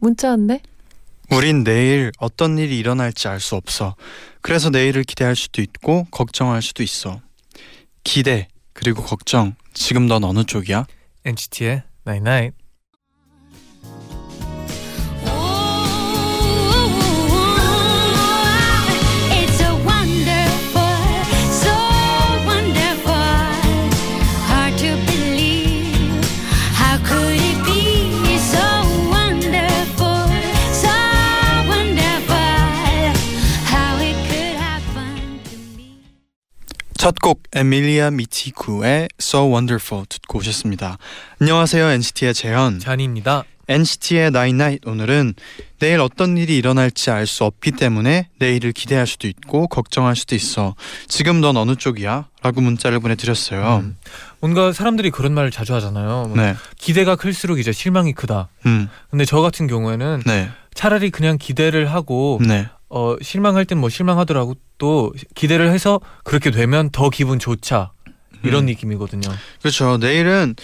문자 왔네. 우린 내일 어떤 일이 일어날지 알 수 없어. 그래서 내일을 기대할 수도 있고 걱정할 수도 있어. 기대 그리고 걱정. 지금 넌 어느 쪽이야? NCT의 Night Night. 첫곡 에밀리아 미티쿠의 So Wonderful 듣고 오셨습니다. 안녕하세요 NCT의 재현. 잔입니다. NCT의 Night Night 오늘은 내일 어떤 일이 일어날지 알 수 없기 때문에 내일을 기대할 수도 있고 걱정할 수도 있어. 지금 넌 어느 쪽이야? 라고 문자를 보내드렸어요. 음. 뭔가 사람들이 그런 말을 자주 하잖아요. 뭐 네. 기대가 클수록 이제 실망이 크다. 음. 근데 저 같은 경우에는 네. 차라리 그냥 기대를 하고 네. 어 실망할 땐 뭐 실망하더라고 또 기대를 해서 그렇게 되면 더 기분 좋자 이런 음. 느낌이거든요. 그렇죠. 내일은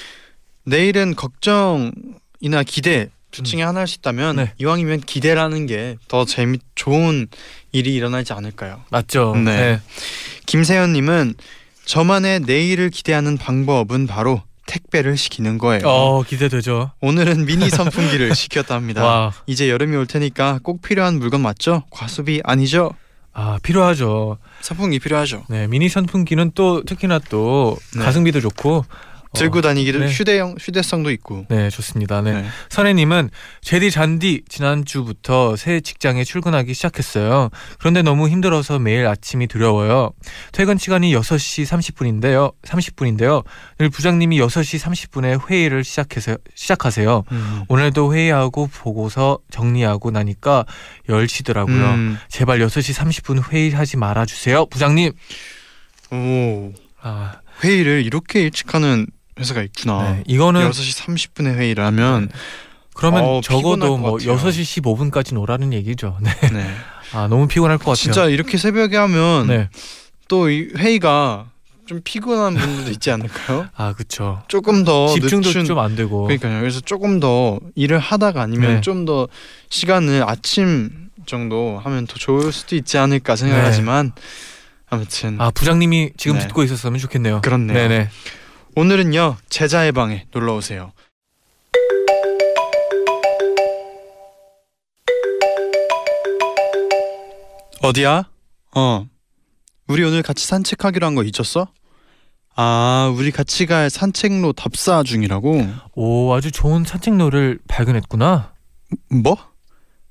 내일은 걱정이나 기대 둘 중에 하나일 수 있다면 네. 이왕이면 기대라는 게 더 재미 좋은 일이 일어나지 않을까요? 맞죠? 네. 김세현님은 저만의 내일을 기대하는 방법은 바로 택배를 시키는 거예요. 어 기대되죠. 오늘은 미니 선풍기를 시켰답니다. 와, 이제 여름이 올 테니까 꼭 필요한 물건 맞죠? 과소비 아니죠? 아 필요하죠. 선풍기 필요하죠. 네, 미니 선풍기는 또 특히나 또 네. 가성비도 좋고 들고 어, 다니기도 네. 휴대용 휴대성도 있고. 네, 좋습니다. 네. 네. 선혜 님은 제디 잔디 지난주부터 새 직장에 출근하기 시작했어요. 그런데 너무 힘들어서 매일 아침이 두려워요. 퇴근 시간이 6시 30분인데요. 30분인데요. 늘 부장님이 6시 30분에 회의를 시작해서 시작하세요. 음. 오늘도 회의하고 보고서 정리하고 나니까 10시더라고요. 음. 제발 6시 30분 회의하지 말아 주세요. 부장님. 오. 아, 회의를 이렇게 일찍 하는 회사가 있구나. 네. 이거는 6시 30분에 회의를 하면 그러면 어, 적어도 것뭐 같아요. 6시 15분까지 오라는 얘기죠. 네. 네. 아, 너무 피곤할 것 같아요. 진짜 이렇게 새벽에 하면 네. 또이 회의가 좀 피곤한 분들도 있지 않을까요? 아, 그렇죠. 조금 더 집중도 좀 안 되고. 그러니까요. 그래서 조금 더 일을 하다가 아니면 네. 좀더 시간을 아침 정도 하면 더 좋을 수도 있지 않을까 네. 생각하지만 아무튼 아, 부장님이 지금 네. 듣고 있었으면 좋겠네요. 그렇네요. 네네. 오늘은요 제자의 방에 놀러 오세요. 어디야? 어. 우리 오늘 같이 산책하기로 한 거 잊었어? 아, 우리 같이 갈 산책로 답사 중이라고. 오, 아주 좋은 산책로를 발견했구나. 뭐?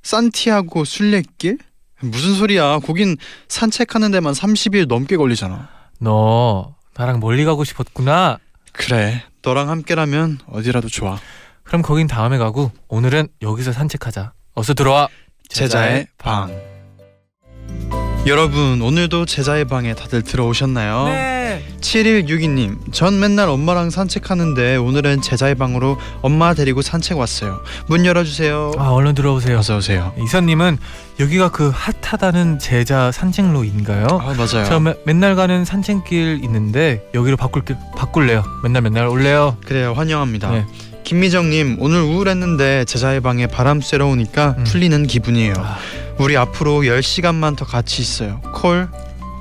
산티아고 순례길? 무슨 소리야? 거긴 산책하는 데만 30일 넘게 걸리잖아. 너 나랑 멀리 가고 싶었구나. 그래. 너랑 함께라면 어디라도 좋아. 그럼 거긴 다음에 가고 오늘은 여기서 산책하자. 어서 들어와. 제자의 방. 여러분, 오늘도 제자의 방에 다들 들어오셨나요? 네. 7162님, 전 맨날 엄마랑 산책하는데 오늘은 제자의 방으로 엄마 데리고 산책 왔어요. 문 열어주세요. 아, 얼른 들어오세요. 어서 오세요. 이사님은 여기가 그 핫하다는 제자 산책로인가요? 아 맞아요. 저 매- 맨날 가는 산책길 있는데 여기로 바꿀 바꿀래요. 맨날 맨날 올래요. 그래요, 환영합니다. 네. 김미정님, 오늘 우울했는데 제자의 방에 바람 쐬러 오니까 음. 풀리는 기분이에요. 아, 우리 앞으로 10시간만 더 같이 있어요. Call,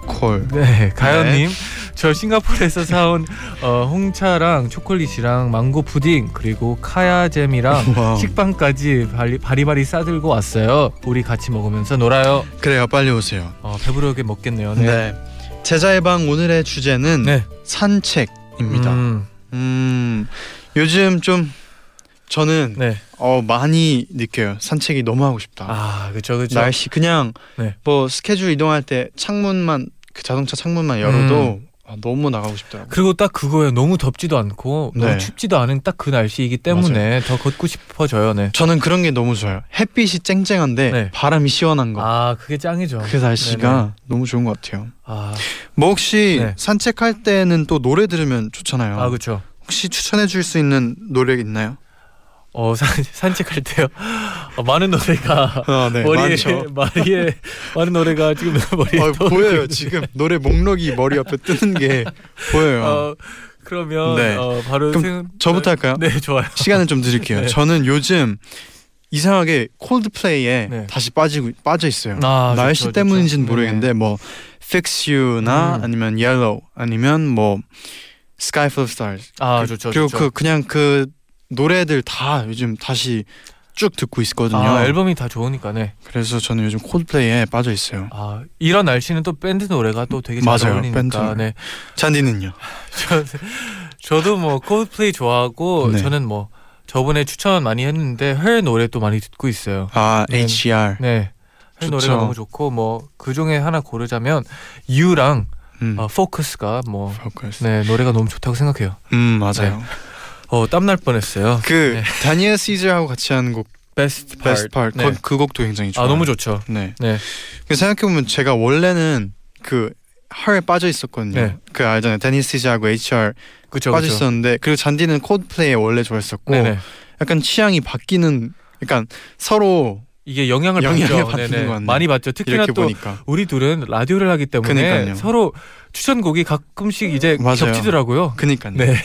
call. 네, 가연님. 저 싱가포르에서 사온 어, 홍차랑 초콜릿이랑 망고 푸딩 그리고 카야잼이랑 와우. 식빵까지 바리, 바리바리 싸들고 왔어요. 우리 같이 먹으면서 놀아요. 그래요, 빨리 오세요. 어, 배부르게 먹겠네요. 네. 네. 재쟈의 방 오늘의 주제는 네. 산책입니다. 음. 음, 요즘 좀 저는 네. 어 많이 느껴요. 산책이 너무 하고 싶다. 아, 그렇죠. 그렇죠. 날씨 그냥 네. 뭐 스케줄 이동할 때 창문만 그 자동차 창문만 열어도 아, 너무 나가고 싶더라고요. 그리고 딱 그거예요. 너무 덥지도 않고 네. 너무 춥지도 않은 딱 그 날씨이기 때문에 더 걷고 싶어져요. 네. 저는 그런 게 너무 좋아요. 햇빛이 쨍쨍한데 네. 바람이 시원한 거. 아 그게 짱이죠. 그 날씨가 너무 좋은 것 같아요. 아, 뭐 혹시 네. 산책할 때는 또 노래 들으면 좋잖아요. 아 그렇죠. 혹시 추천해 줄 수 있는 노래 있나요? 어 산, 산책할 때요. 어, 많은 노래가 아, 네. 머리에 많죠. 머리에 많은 노래가 지금 머리에 어, 보여요. 지금 노래 목록이 머리 옆에 뜨는 게 보여요. 어, 그러면 네. 어, 바로 그럼 생- 저부터 할까요? 네 좋아요. 시간을 좀 드릴게요. 네. 저는 요즘 이상하게 콜드플레이에 네. 다시 빠지고 빠져 있어요. 아, 날씨 때문인지는. 모르겠는데 뭐 Fix You나 음. 아니면 Yellow 아니면 뭐 Sky Full of Stars 아 그, 좋죠. 그리고 좋죠. 그 그냥 그 노래들 다 요즘 다시 쭉 듣고 있거든요. 아, 앨범이 다 좋으니까 네. 그래서 저는 요즘 콜드플레이에 빠져 있어요. 아 이런 날씨는 또 밴드 노래가 또 되게 잘 맞아요, 어울리니까 밴드. 네. 잔디는요? 저, 저도 뭐 콜드플레이 좋아하고 네. 저는 뭐 저번에 추천 많이 했는데 해 노래 또 많이 듣고 있어요. 아 네. HER. 네. 해 좋죠. 노래가 너무 좋고 뭐 그 중에 하나 고르자면 유랑 음. 어, 포커스가 뭐 포커스. 네, 노래가 너무 좋다고 생각해요. 음 맞아요. 어, 땀날 뻔했어요. 그 네. 다니엘 시즈하고 같이 하는 곡 베스트 Best Part 네. 그, 그 곡도 굉장히 좋아요. 아, 너무 좋죠. 네. 네. 생각해 보면 제가 원래는 그 헐에 빠져 있었거든요. 네. 그 알잖아요. 다니엘 시즈하고 HR 그렇죠. 빠져 있었는데 그리고 잔디는 콜드플레이에 원래 좋아했었고 네, 네. 약간 취향이 바뀌는 약간 서로 이게 영향을 영향을 받죠. 받는 네네. 많이 받죠. 특히나 또 보니까 우리 둘은 라디오를 하기 때문에 그니까요. 서로 추천곡이 가끔씩 이제 맞아요. 겹치더라고요. 그니까요. 네.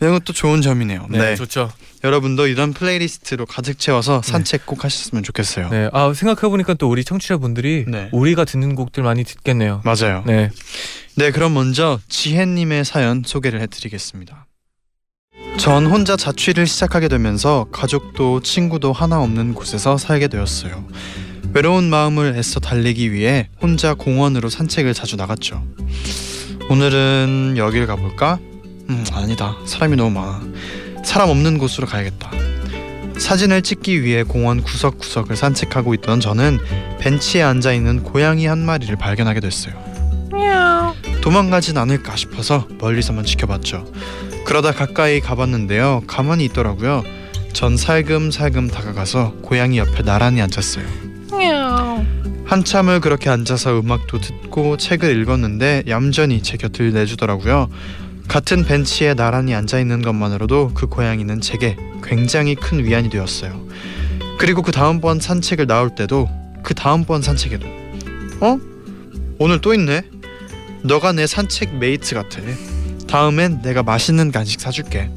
이런 것도 좋은 점이네요. 네, 네. 좋죠. 여러분도 이런 플레이리스트로 가득 채워서 산책 꼭 하셨으면 좋겠어요. 네. 아, 생각해 보니까 또 우리 청취자분들이 네. 우리가 듣는 곡들 많이 듣겠네요. 맞아요. 네. 네. 그럼 먼저 지혜님의 사연 소개를 해드리겠습니다. 전 혼자 자취를 시작하게 되면서 가족도 친구도 하나 없는 곳에서 살게 되었어요. 외로운 마음을 애써 달래기 위해 혼자 공원으로 산책을 자주 나갔죠. 오늘은 여길 가볼까? 음, 아니다. 사람이 너무 많아. 사람 없는 곳으로 가야겠다. 사진을 찍기 위해 공원 구석구석을 산책하고 있던 저는 벤치에 앉아 있는 고양이 한 마리를 발견하게 됐어요. 도망가진 않을까 싶어서 멀리서만 지켜봤죠. 그러다 가까이 가봤는데요. 가만히 있더라고요. 전 살금살금 다가가서 고양이 옆에 나란히 앉았어요. 한참을 그렇게 앉아서 음악도 듣고 책을 읽었는데 얌전히 제 곁을 내주더라고요. 같은 벤치에 나란히 앉아 있는 것만으로도 그 고양이는 제게 굉장히 큰 위안이 되었어요. 그리고 그 다음번 산책을 나올 때도 그 다음번 산책에도 어? 오늘 또 있네. 너가 내 산책 mate 같아. 다음엔 내가 맛있는 간식 사줄게.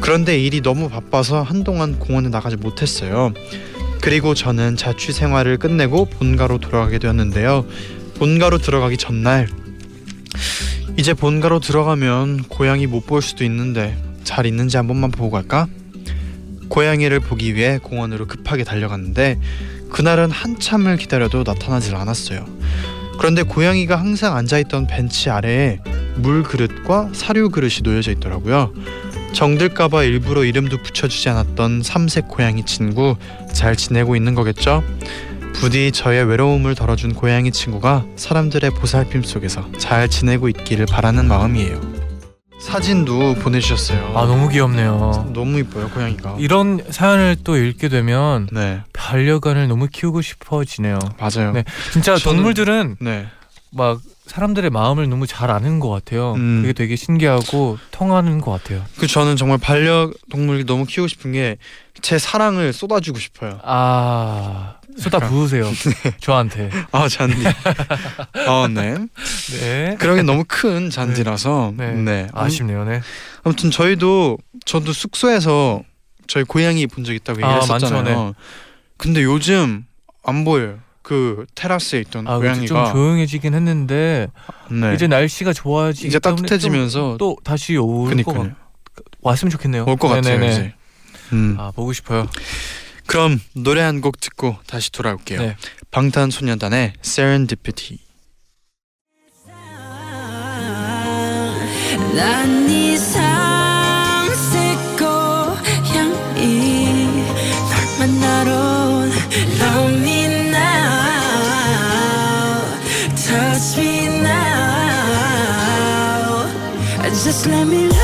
그런데 일이 너무 바빠서 한동안 공원에 나가지 못했어요. 그리고 저는 자취 생활을 끝내고 본가로 돌아가게 되었는데요. 본가로 들어가기 전날 이제 본가로 들어가면 고양이 못 볼 수도 있는데 잘 있는지 한 번만 보고 갈까? 고양이를 보기 위해 공원으로 급하게 달려갔는데 그날은 한참을 기다려도 나타나질 않았어요. 그런데 고양이가 항상 앉아있던 벤치 아래에 물 그릇과 사료 그릇이 놓여져 있더라고요. 정들까봐 일부러 이름도 붙여주지 않았던 삼색 고양이 친구 잘 지내고 있는 거겠죠? 부디 저의 외로움을 덜어준 고양이 친구가 사람들의 보살핌 속에서 잘 지내고 있기를 바라는 마음이에요. 사진도 보내주셨어요. 아, 너무 귀엽네요. 너무 이뻐요 고양이가. 이런 사연을 또 읽게 되면 네 반려견을 너무 키우고 싶어지네요. 맞아요. 네. 진짜 저는- 동물들은 네. 막 사람들의 마음을 너무 잘 아는 것 같아요. 음. 그게 되게 신기하고 통하는 것 같아요. 그 저는 정말 반려동물 너무 키우고 싶은 게 제 사랑을 쏟아주고 싶어요. 아 쏟아 부으세요. 저한테. 아 잔디. 아 네. 네. 그런 게 너무 큰 잔디라서 네. 네. 아쉽네요. 네. 아무튼 저희도 저도 숙소에서 저희 고양이 본 적 있다고 아, 얘기했었잖아요. 많죠, 근데 요즘 안 보여요. 그 테라스에 있던 아, 그래서 좀 고양이가 조용해지긴 했는데 네. 이제 날씨가 좋아지기 이제 따뜻해지면서 좀또 다시 올것 그니까요. 왔으면 좋겠네요. 올 것 같아요. 이제. 음. 아 보고 싶어요. 그럼 노래 한 곡 듣고 다시 돌아올게요. 네. 방탄소년단의 Serendipity. 난네 Just let me love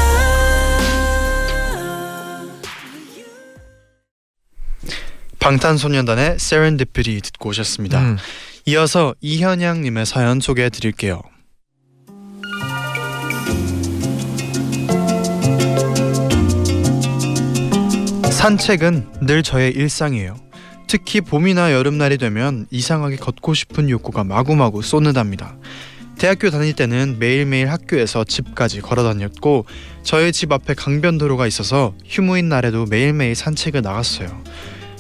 방탄소년단의 Serendipity 듣고 오셨습니다. 음. 이어서 이현양님의 사연 소개해 드릴게요. 산책은 늘 저의 일상이에요. 특히 봄이나 여름날이 되면 이상하게 걷고 싶은 욕구가 마구마구 쏟는답니다. 대학교 다닐 때는 매일매일 학교에서 집까지 걸어 다녔고 저희 집 앞에 강변도로가 있어서 휴무인 날에도 매일매일 산책을 나갔어요.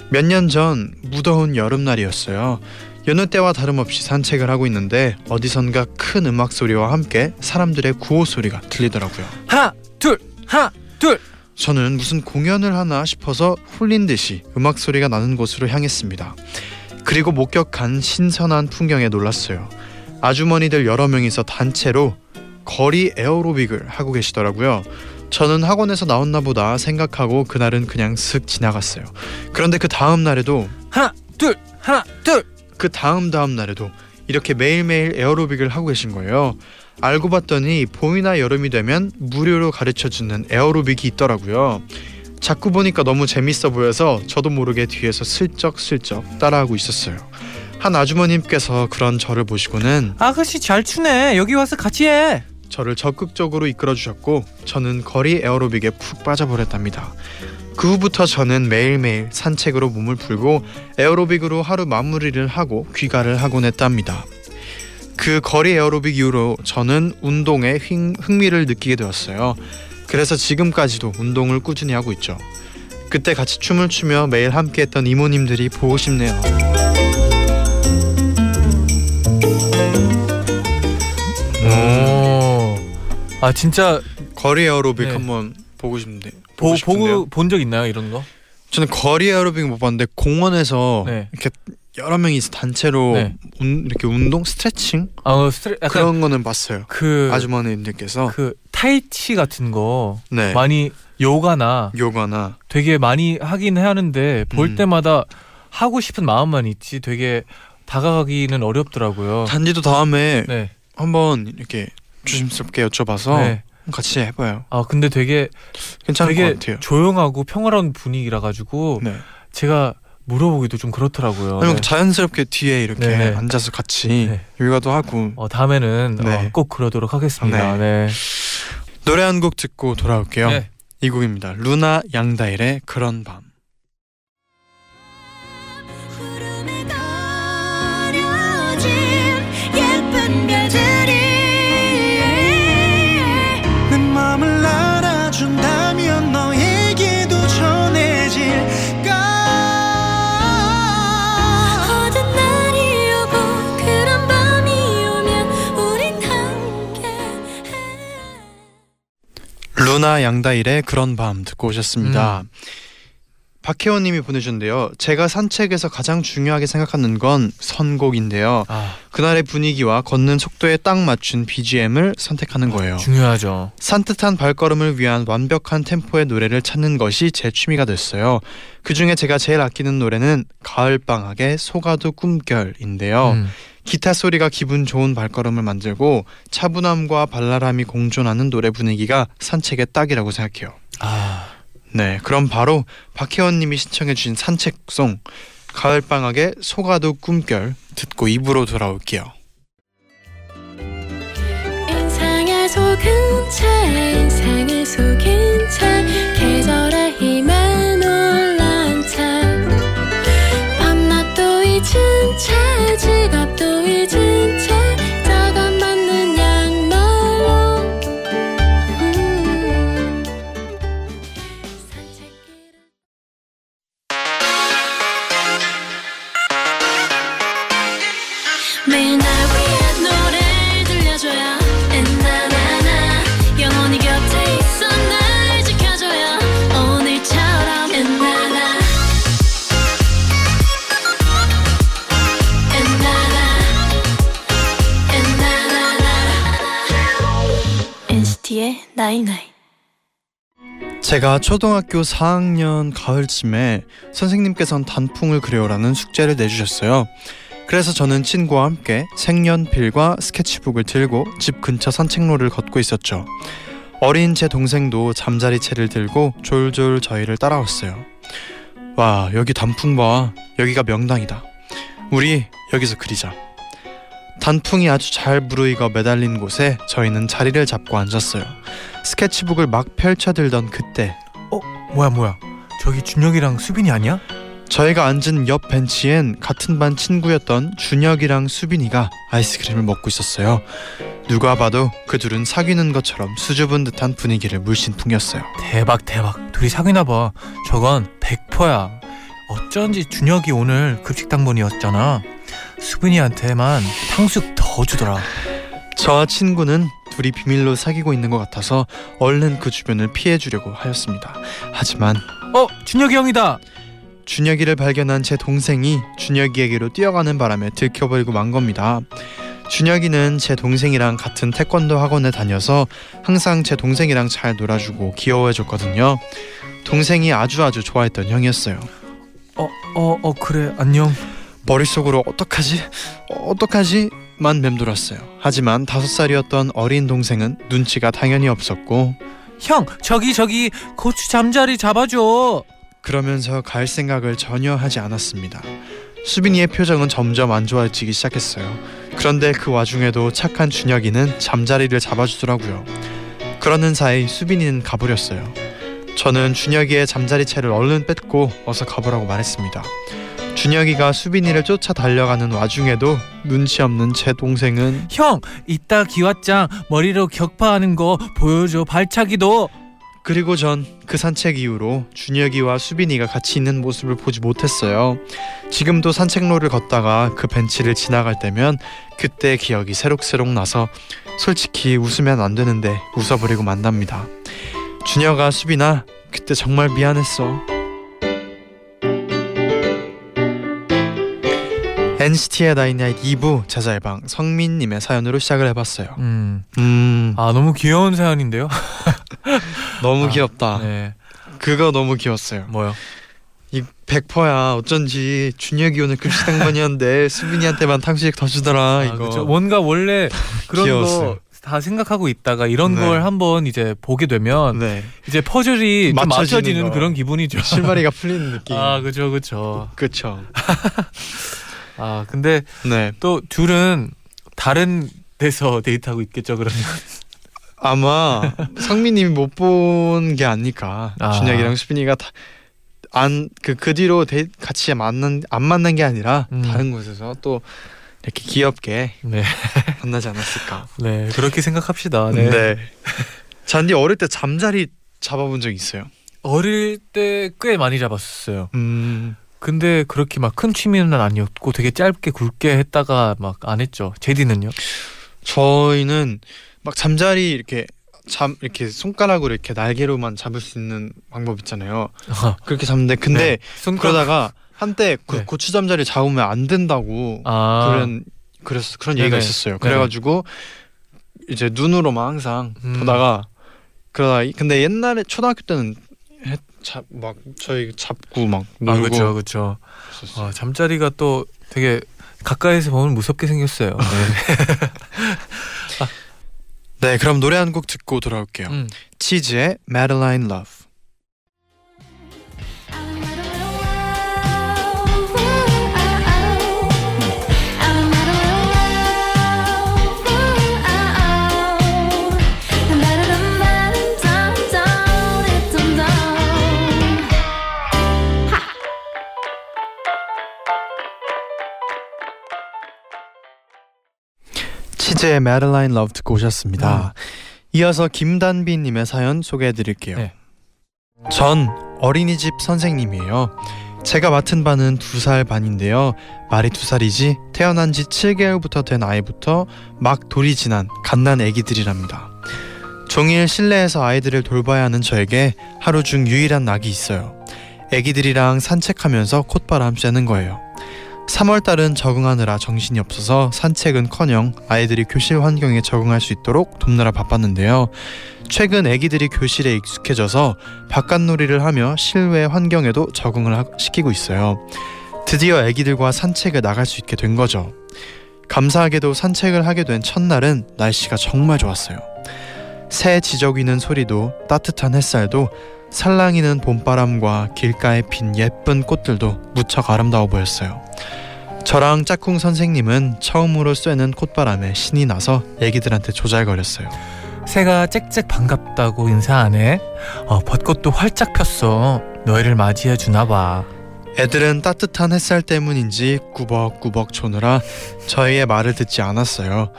몇 년 전 무더운 여름날이었어요. 여느 때와 다름없이 산책을 하고 있는데 어디선가 큰 음악 소리와 함께 사람들의 구호 소리가 들리더라고요. 하나 둘 하나 둘. 저는 무슨 공연을 하나 싶어서 홀린 듯이 음악 소리가 나는 곳으로 향했습니다. 그리고 목격한 신선한 풍경에 놀랐어요. 아주머니들 여러 명이서 단체로 거리 에어로빅을 하고 계시더라고요. 저는 학원에서 나왔나 보다 생각하고 그날은 그냥 슥 지나갔어요. 그런데 그 다음 날에도 하나 둘 하나 둘. 그 다음 다음 날에도 이렇게 매일매일 에어로빅을 하고 계신 거예요. 알고 봤더니 봄이나 여름이 되면 무료로 가르쳐 주는 에어로빅이 있더라고요. 자꾸 보니까 너무 재밌어 보여서 저도 모르게 뒤에서 슬쩍슬쩍 따라하고 있었어요. 한 아주머님께서 그런 저를 보시고는 아가씨 잘 추네. 여기 와서 같이 해. 저를 적극적으로 이끌어 주셨고 저는 거리 에어로빅에 푹 빠져버렸답니다. 그 후부터 저는 매일매일 산책으로 몸을 풀고 에어로빅으로 하루 마무리를 하고 귀가를 하곤 했답니다. 그 거리 에어로빅 이후로 저는 운동에 흥, 흥미를 느끼게 되었어요. 그래서 지금까지도 운동을 꾸준히 하고 있죠. 그때 같이 춤을 추며 매일 함께했던 이모님들이 보고 싶네요. 아 진짜 거리 에어로빅 네. 한번 보고 싶은데 보, 보고 싶은데요. 보고 본 적 있나요 이런 거? 저는 거리 에어로빅 못 봤는데 공원에서 네. 이렇게 여러 명이서 단체로 네. 운, 이렇게 운동 스트레칭 아 어, 스트레 그런 거는 봤어요. 그 아주머니들께서 그 타이치 같은 거 네 많이 요가나 요가나 되게 많이 하긴 하는데 볼 음. 때마다 하고 싶은 마음만 있지 되게 다가가기는 어렵더라고요. 단지도 다음에 네. 한번 이렇게 조심스럽게 여쭤봐서 네. 같이 해봐요. 아 근데 되게 괜찮을 되게 것 같아요. 조용하고 평화로운 분위기라 가지고 네. 제가 물어보기도 좀 그렇더라고요. 아니면 네. 자연스럽게 뒤에 이렇게 네, 네. 앉아서 같이 네. 요가도 하고 어, 다음에는 네. 어, 꼭 그러도록 하겠습니다. 네. 노래 한 곡 듣고 돌아올게요. 네. 이 곡입니다. 루나 양다일의 그런 밤. 루나 양다일의 그런 밤 듣고 오셨습니다. 음. 박혜원님이 보내주셨는데요. 제가 산책에서 가장 중요하게 생각하는 건 선곡인데요. 아 그날의 분위기와 걷는 속도에 딱 맞춘 BGM을 선택하는 거예요. 중요하죠. 산뜻한 발걸음을 위한 완벽한 템포의 노래를 찾는 것이 제 취미가 됐어요. 그 중에 제가 제일 아끼는 노래는 가을방학의 소가도 꿈결인데요. 음. 기타 소리가 기분 좋은 발걸음을 만들고 차분함과 발랄함이 공존하는 노래 분위기가 산책에 딱이라고 생각해요. 아 네, 그럼 바로 박혜원 님이 신청해 주신 산책송 가을 방학의 소가도 꿈결 듣고 입으로 돌아올게요. 인상에 속은 채 인상에 속인 채 계절의 힘에 제가 초등학교 4학년 가을쯤에 선생님께서는 단풍을 그려오라는 숙제를 내주셨어요. 그래서 저는 친구와 함께 색연필과 스케치북을 들고 집 근처 산책로를 걷고 있었죠. 어린 제 동생도 잠자리채를 들고 졸졸 저희를 따라왔어요. 와 여기 단풍 봐. 여기가 명당이다. 우리 여기서 그리자. 단풍이 아주 잘 무르익어 매달린 곳에 저희는 자리를 잡고 앉았어요. 스케치북을 막 펼쳐들던 그때 뭐야 뭐야 저기 준혁이랑 수빈이 아니야? 저희가 앉은 옆 벤치엔 같은 반 친구였던 준혁이랑 수빈이가 아이스크림을 먹고 있었어요. 누가 봐도 그 둘은 사귀는 것처럼 수줍은 듯한 분위기를 물씬 풍겼어요. 대박 대박 둘이 사귀나 봐 저건 100%야 어쩐지 준혁이 오늘 급식 당번이었잖아 수빈이한테만 탕수육 더 주더라 저와 친구는 둘이 비밀로 사귀고 있는 것 같아서 얼른 그 주변을 피해 주려고 하였습니다. 하지만 어 준혁이 형이다 준혁이를 발견한 제 동생이 준혁이에게로 뛰어가는 바람에 들켜버리고 만 겁니다. 준혁이는 제 동생이랑 같은 태권도 학원에 다녀서 항상 제 동생이랑 잘 놀아주고 귀여워해줬거든요. 동생이 아주 아주 좋아했던 형이었어요. 어 어 어 그래 안녕 머릿속으로 어떡하지? 어떡하지?만 맴돌았어요. 하지만 다섯 살이었던 어린 동생은 눈치가 당연히 없었고 형 저기 저기 고추 잠자리 잡아줘 그러면서 갈 생각을 전혀 하지 않았습니다. 수빈이의 표정은 점점 안 좋아지기 시작했어요. 그런데 그 와중에도 착한 준혁이는 잠자리를 잡아주더라고요. 그러는 사이 수빈이는 가버렸어요. 저는 준혁이의 잠자리 채를 얼른 뺏고 어서 가보라고 말했습니다. 준혁이가 수빈이를 쫓아 달려가는 와중에도 눈치 없는 제 동생은 형 이따 기왓장 머리로 격파하는 거 보여줘 발차기도 그리고 전 그 산책 이후로 준혁이와 수빈이가 같이 있는 모습을 보지 못했어요. 지금도 산책로를 걷다가 그 벤치를 지나갈 때면 그때 기억이 새록새록 나서 솔직히 웃으면 안 되는데 웃어버리고 만납니다. 준혁아 수빈아 그때 정말 미안했어. NCT의 night night 2부 재쟈의 방 성민님의 사연으로 시작을 해봤어요. 음아 음 너무 귀여운 사연인데요 너무 아, 귀엽다. 네 그거 너무 귀여웠어요. 뭐요 이 백퍼야 어쩐지 준혁이 오늘 급식 당번이었는데 수빈이한테만 탕수육 더 주더라 아, 이거 그쵸. 뭔가 원래 그런 귀여웠어요. 거 다 생각하고 있다가 이런 네. 걸 한번 이제 보게 되면 네 이제 퍼즐이 좀 맞춰지는 맞춰지는 거. 그런 기분이죠. 실마리가 풀리는 느낌 아 그죠 그죠. 그쵸 아 근데 네 또 둘은 다른 데서 데이트하고 있겠죠 그러면. 아마 성민님이 못 본 게 아닐까 아. 준혁이랑 수빈이가 안그 그 뒤로 데, 같이 만난 안 만난 게 아니라 음. 다른 곳에서 또 이렇게 귀엽게 네. 만나지 않았을까 네 그렇게 생각합시다. 네. 잔디 어릴 때 잠자리 잡아본 적 있어요 어릴 때 꽤 많이 잡았었어요. 음 근데 그렇게 막 큰 취미는 아니었고 되게 짧게 굵게 했다가 막 안 했죠. 제디는요? 저희는 막 잠자리 이렇게 잠 이렇게 손가락으로 이렇게 날개로만 잡을 수 있는 방법 있잖아요. 그렇게 잡는데 근데 네. 손가락- 그러다가 한때 그 네. 고추 잠자리 잡으면 안 된다고 아 그런 그래서 그런 얘기가 네네. 있었어요. 네네. 그래가지고 이제 눈으로만 항상 음. 보다가 그러다 이- 근데 옛날에 초등학교 때는 잡막 저희 잡고 막아 놀고 그렇죠 그렇죠. 그랬었어요. 아, 잠자리가 또 되게 가까이서 보면 무섭게 생겼어요. 네. 네, 그럼 노래 한 곡 듣고 돌아올게요. 음. 치즈의 Madeline Love. 의 Madeline Love 듣고 오셨습니다. 이어서 김단비님의 사연 소개해드릴게요. 네. 전 어린이집 선생님이에요. 제가 맡은 반은 두 살 반인데요. 말이 두 살이지 태어난 지 7개월부터 된 아이부터 막 돌이 지난 갓난 아기들이랍니다. 종일 실내에서 아이들을 돌봐야 하는 저에게 하루 중 유일한 낙이 있어요. 아기들이랑 산책하면서 콧바람 쐬는 거예요. 3월달은 적응하느라 정신이 없어서 산책은커녕 아이들이 교실 환경에 적응할 수 있도록 돕느라 바빴는데요. 최근 아기들이 교실에 익숙해져서 바깥놀이를 하며 실외 환경에도 적응을 하- 시키고 있어요. 드디어 아기들과 산책을 나갈 수 있게 된 거죠. 감사하게도 산책을 하게 된 첫날은 날씨가 정말 좋았어요. 새 지저귀는 소리도 따뜻한 햇살도 살랑이는 봄바람과 길가에 핀 예쁜 꽃들도 무척 아름다워 보였어요. 저랑 짝꿍 선생님은 처음으로 쐬는 콧바람에 신이 나서 애기들한테 조잘거렸어요. 새가 짹짹 반갑다고 인사 안 해? 어, 벚꽃도 활짝 폈어. 너희를 맞이해 주나 봐. 애들은 따뜻한 햇살 때문인지 꾸벅꾸벅 조느라 저희의 말을 듣지 않았어요.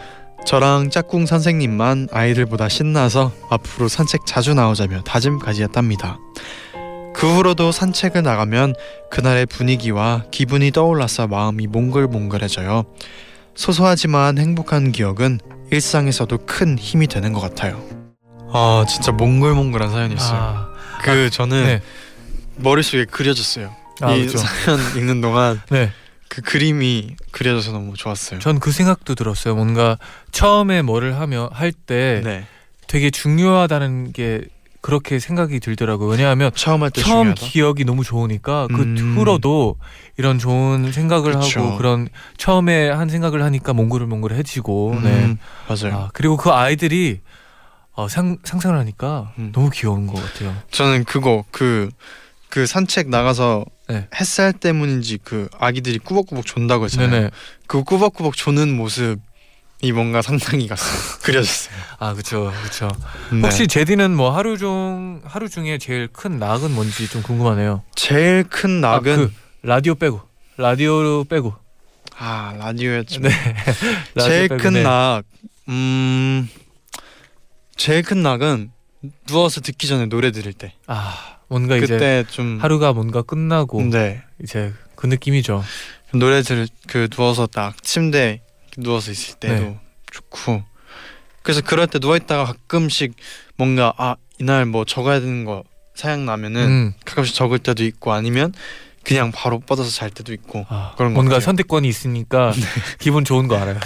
저랑 짝꿍 선생님만 아이들보다 신나서 앞으로 산책 자주 나오자며 다짐까지 했답니다. 그 후로도 산책을 나가면 그날의 분위기와 기분이 떠올라서 마음이 몽글몽글해져요. 소소하지만 행복한 기억은 일상에서도 큰 힘이 되는 것 같아요. 아 진짜 몽글몽글한 사연이었어요. 아, 그 저는 네. 머릿속에 그려졌어요. 아, 이 그렇죠. 사연 읽는 동안 네. 그 그림이 그려져서 너무 좋았어요. 전 그 생각도 들었어요. 뭔가 처음에 뭐를 하며 할때 네. 되게 중요하다는 게 그렇게 생각이 들더라고요. 왜냐하면 처음 할때 처음. 기억이 너무 좋으니까 그 음. 후로도 이런 좋은 생각을 그쵸. 하고 그런 처음에 한 생각을 하니까 몽글몽글해지고 음, 네. 맞아요. 아, 그리고 그 아이들이 어, 상, 상상을 하니까 음. 너무 귀여운 것 같아요. 저는 그거 그 그 산책 나가서 네. 햇살 때문인지 그 아기들이 꾸벅꾸벅 존다고 했잖아요. 네네. 그 꾸벅꾸벅 조는 모습이 뭔가 상상이 갔어요. 그려졌어요. 아 그렇죠, 그렇죠. 네. 혹시 제디는 뭐 하루 중 하루 중에 제일 큰 낙은 뭔지 좀 궁금하네요. 제일 큰 아, 낙은 그 라디오 빼고 라디오 빼고. 아, 라디오였죠. 네. 라디오 제일 빼고, 큰 네. 낙, 음, 제일 큰 낙은 누워서 듣기 전에 노래 들을 때. 아 뭔가 이제 좀 하루가 뭔가 끝나고 네 이제 그 느낌이죠. 노래 들을 그 누워서 딱 침대 누워서 있을 때도 네. 좋고. 그래서 그럴 때 누워 있다가 가끔씩 뭔가 아 이날 뭐 적어야 되는 거 생각나면은 음. 가끔씩 적을 때도 있고 아니면 그냥 바로 뻗어서 잘 때도 있고. 아, 그런 것 뭔가. 네. 선택권이 있으니까 기분 좋은 거 알아요.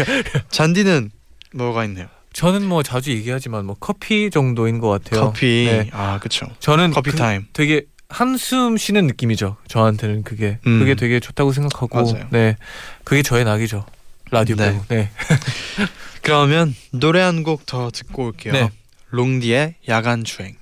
잔디는 뭐가 있네요. 저는 뭐 자주 얘기하지만 뭐 커피 정도인 것 같아요. 커피. 네. 아 그렇죠. 저는 커피 그- 타임. 되게 한숨 쉬는 느낌이죠. 저한테는 그게 음. 그게 되게 좋다고 생각하고 맞아요. 네 그게 저의 낙이죠. 라디오 네. 네. 그러면 노래 한 곡 더 듣고 올게요. 네. 롱디의 야간 주행.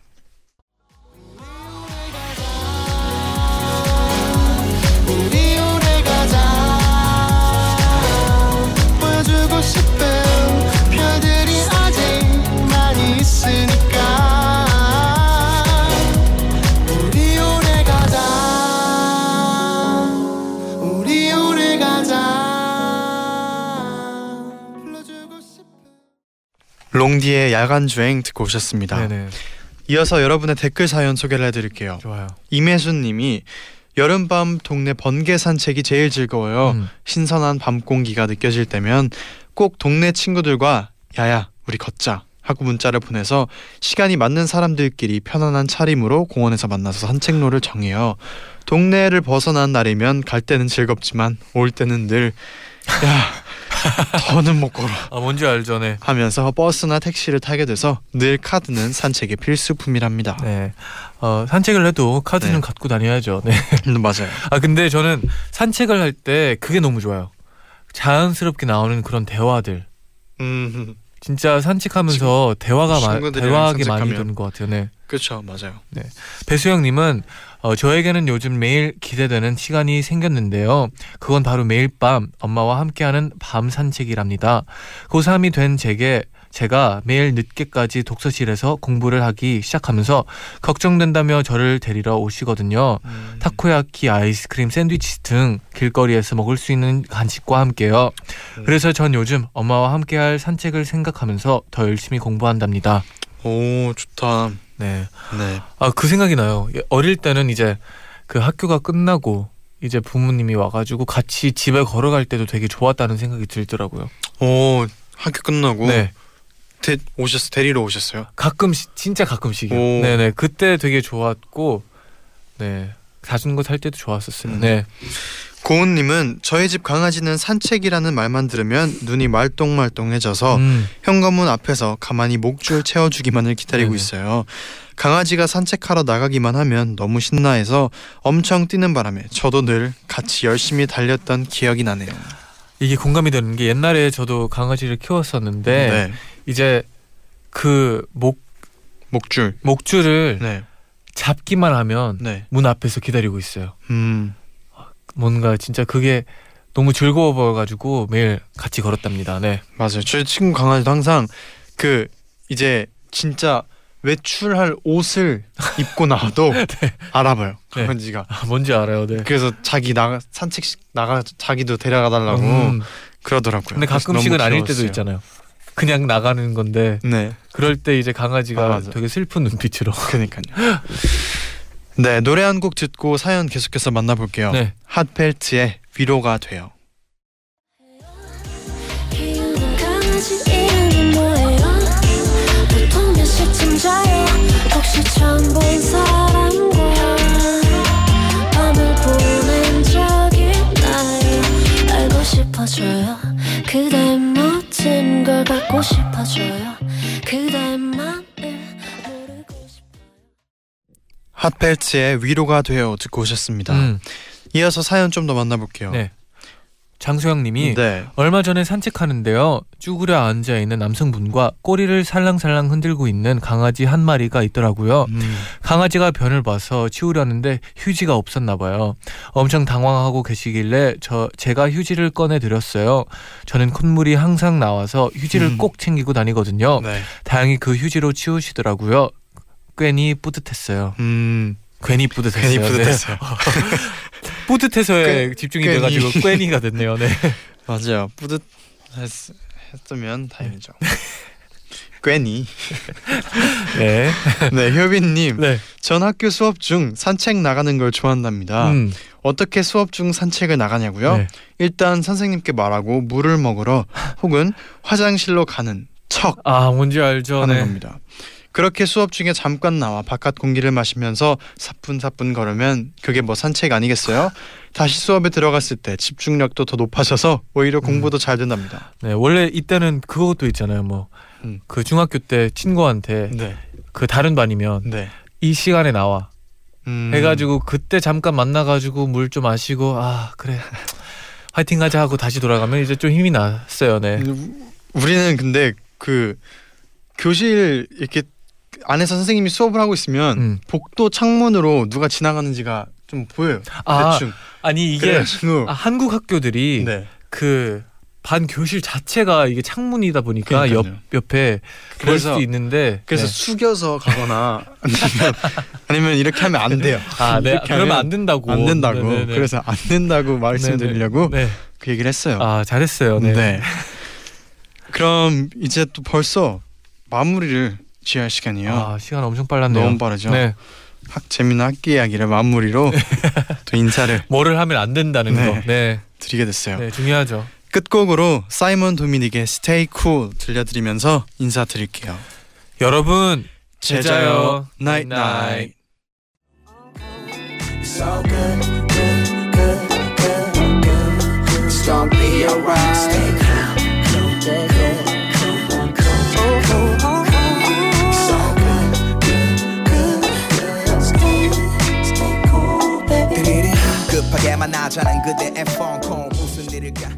있으니까 우리 오래 가자 우리 오래 가자 불러주고 싶은 롱디의 야간 주행 듣고 오셨습니다. 네네 이어서 여러분의 댓글 사연 소개를 해드릴게요. 좋아요. 임혜순님이 여름밤 동네 번개 산책이 제일 즐거워요. 음. 신선한 밤 공기가 느껴질 때면 꼭 동네 친구들과 야야 우리 걷자 하고 문자를 보내서 시간이 맞는 사람들끼리 편안한 차림으로 공원에서 만나서 산책로를 정해요. 동네를 벗어난 날이면 갈 때는 즐겁지만 올 때는 늘 야 더는 못 걸어 아 뭔지 알죠, 네. 하면서 버스나 택시를 타게 돼서 늘 카드는 산책의 필수품이랍니다. 네. 어, 산책을 해도 카드는 네. 갖고 다녀야죠. 네. 음, 맞아요. 아 근데 저는 산책을 할 때 그게 너무 좋아요. 자연스럽게 나오는 그런 대화들. 음, 진짜 산책하면서 대화가 마, 대화하게 많이. 되는 것 같아요. 네. 그렇죠, 맞아요. 배수영님은 어, 저에게는 요즘 매일 기대되는 시간이 생겼는데요. 그건 바로 매일 밤 엄마와 함께하는 밤 산책이랍니다. 고3이 된 제게 제가 매일 늦게까지 독서실에서 공부를 하기 시작하면서 걱정된다며 저를 데리러 오시거든요. 음. 타코야키, 아이스크림, 샌드위치 등 길거리에서 먹을 수 있는 간식과 함께요. 음. 그래서 전 요즘 엄마와 함께할 산책을 생각하면서 더 열심히 공부한답니다. 오 좋다. 네. 네. 아 그 생각이 나요. 예, 어릴 때는 이제 그 학교가 끝나고 이제 부모님이 와가지고 같이 집에 걸어갈 때도 되게 좋았다는 생각이 들더라고요. 오 학교 끝나고 네, 데, 오셨어 데리러 오셨어요? 가끔씩 진짜 가끔씩이요. 오. 네네 그때 되게 좋았고, 네 자전거 탈 때도 좋았었어요. 음. 네, 고은님은 저희 집 강아지는 산책이라는 말만 들으면 눈이 말똥말똥해져서 음, 현관문 앞에서 가만히 목줄 채워주기만을 기다리고 네네. 있어요. 강아지가 산책하러 나가기만 하면 너무 신나해서 엄청 뛰는 바람에 저도 늘 같이 열심히 달렸던 기억이 나네요. 이게 공감이 되는 게 옛날에 저도 강아지를 키웠었는데 네. 이제 그 목 목줄. 목줄을 네. 잡기만 하면 네. 문 앞에서 기다리고 있어요. 음. 뭔가 진짜 그게 너무 즐거워 보여가지고 매일 같이 걸었답니다. 네. 맞아요. 저희 친구 강아지도 항상 그 이제 진짜 외출할 옷을 입고 나와도 알아봐요. 네. 강아지가. 아, 뭔지 알아요. 네. 그래서 자기 나가 산책 나가 자기도 데려가 달라고 음, 그러더라고요. 근데 가끔씩은 아닐 때도. 있잖아요. 그냥 나가는 건데 네. 그럴 때 이제 강아지가 아. 되게 슬픈 눈빛으로. 그니까요. 네 노래 한 곡 듣고 사연 계속해서 만나볼게요. 네. 핫펠트의 위로가 돼요. 시쯤 자요? 혹시 처음 본 사람과 밤을 보낸 적이 있나요? 알고 싶어져요 그대 모든 걸 갖고 싶어져요 핫펠트의 위로가 돼요 듣고 오셨습니다. 음, 이어서 사연 좀 더 만나볼게요. 네. 장소영님이 네. 얼마 전에 산책하는데요. 쭈그려 앉아 있는 남성분과 꼬리를 살랑살랑 흔들고 있는 강아지 한 마리가 있더라고요. 음, 강아지가 변을 봐서 치우려는데 휴지가 없었나 봐요. 엄청 당황하고 계시길래 저 제가 휴지를 꺼내 드렸어요. 저는 콧물이 항상 나와서 휴지를 음. 꼭 챙기고 다니거든요. 네. 다행히 그 휴지로 치우시더라고요. 괜히 뿌듯했어요. 음, 괜히 뿌듯했어요. 괜히 네. 뿌듯했어요. 뿌듯해서에 꽤- 집중이 괜히. 돼가지고 괜히가 됐네요. 네. 맞아요. 뿌듯했으면 다행이죠. 괜히. 네. 네, 효빈님. 네. 전 학교 수업 중 산책 나가는 걸 좋아한답니다. 음. 어떻게 수업 중 산책을 나가냐고요? 네. 일단 선생님께 말하고 물을 먹으러 혹은 화장실로 가는 척 아 뭔지 알죠. 하는 네. 겁니다. 그렇게 수업 중에 잠깐 나와 바깥 공기를 마시면서 사뿐사뿐 걸으면 그게 뭐 산책 아니겠어요? 다시 수업에 들어갔을 때 집중력도 더 높아져서 오히려 공부도 잘 된답니다. 네, 원래 이때는 그것도 있잖아요. 뭐그 음. 중학교 때 친구한테 네, 그 다른 반이면 네. 이 시간에 나와 음, 해가지고 그때 잠깐 만나가지고 물 좀 마시고 아 그래 화이팅 하자 하고 다시 돌아가면 이제 좀 힘이 났어요. 네. 우- 우리는 근데 그 교실 이렇게 안에서 선생님이 수업을 하고 있으면 음. 복도 창문으로 누가 지나가는지가 좀 보여요. 아 대충. 아니 이게 아, 한국 학교들이 네. 그반 교실 자체가 이게 창문이다 보니까 옆 그러니까요. 옆에 그럴 수도 있는데 그래서 네. 숙여서 가거나 아니면, 아니면 이렇게 하면 안 돼요. 아, 네. 그러면 안 된다고 안 된다고. 네네네. 그래서 안 된다고 말씀드리려고 네네. 네. 그 얘기를 했어요. 아 잘했어요. 네. 네. 그럼 이제 또 벌써 마무리를 지어야 시간이에요. 아 시간 엄청 빨랐네요. 너무 빠르죠. 네. 학 재미난 학기 이야기를 마무리로 또 인사를 뭐를 하면 안 된다는 네. 거. 네. 드리게 됐어요. 네, 중요하죠. 끝곡으로 사이먼 도미닉의 Stay Cool 들려드리면서 인사드릴게요. 여러분 제자요 good, good, good, good, good. It's gonna be alright. 급하게 만나자는 그대의 폰콜 무슨 일일까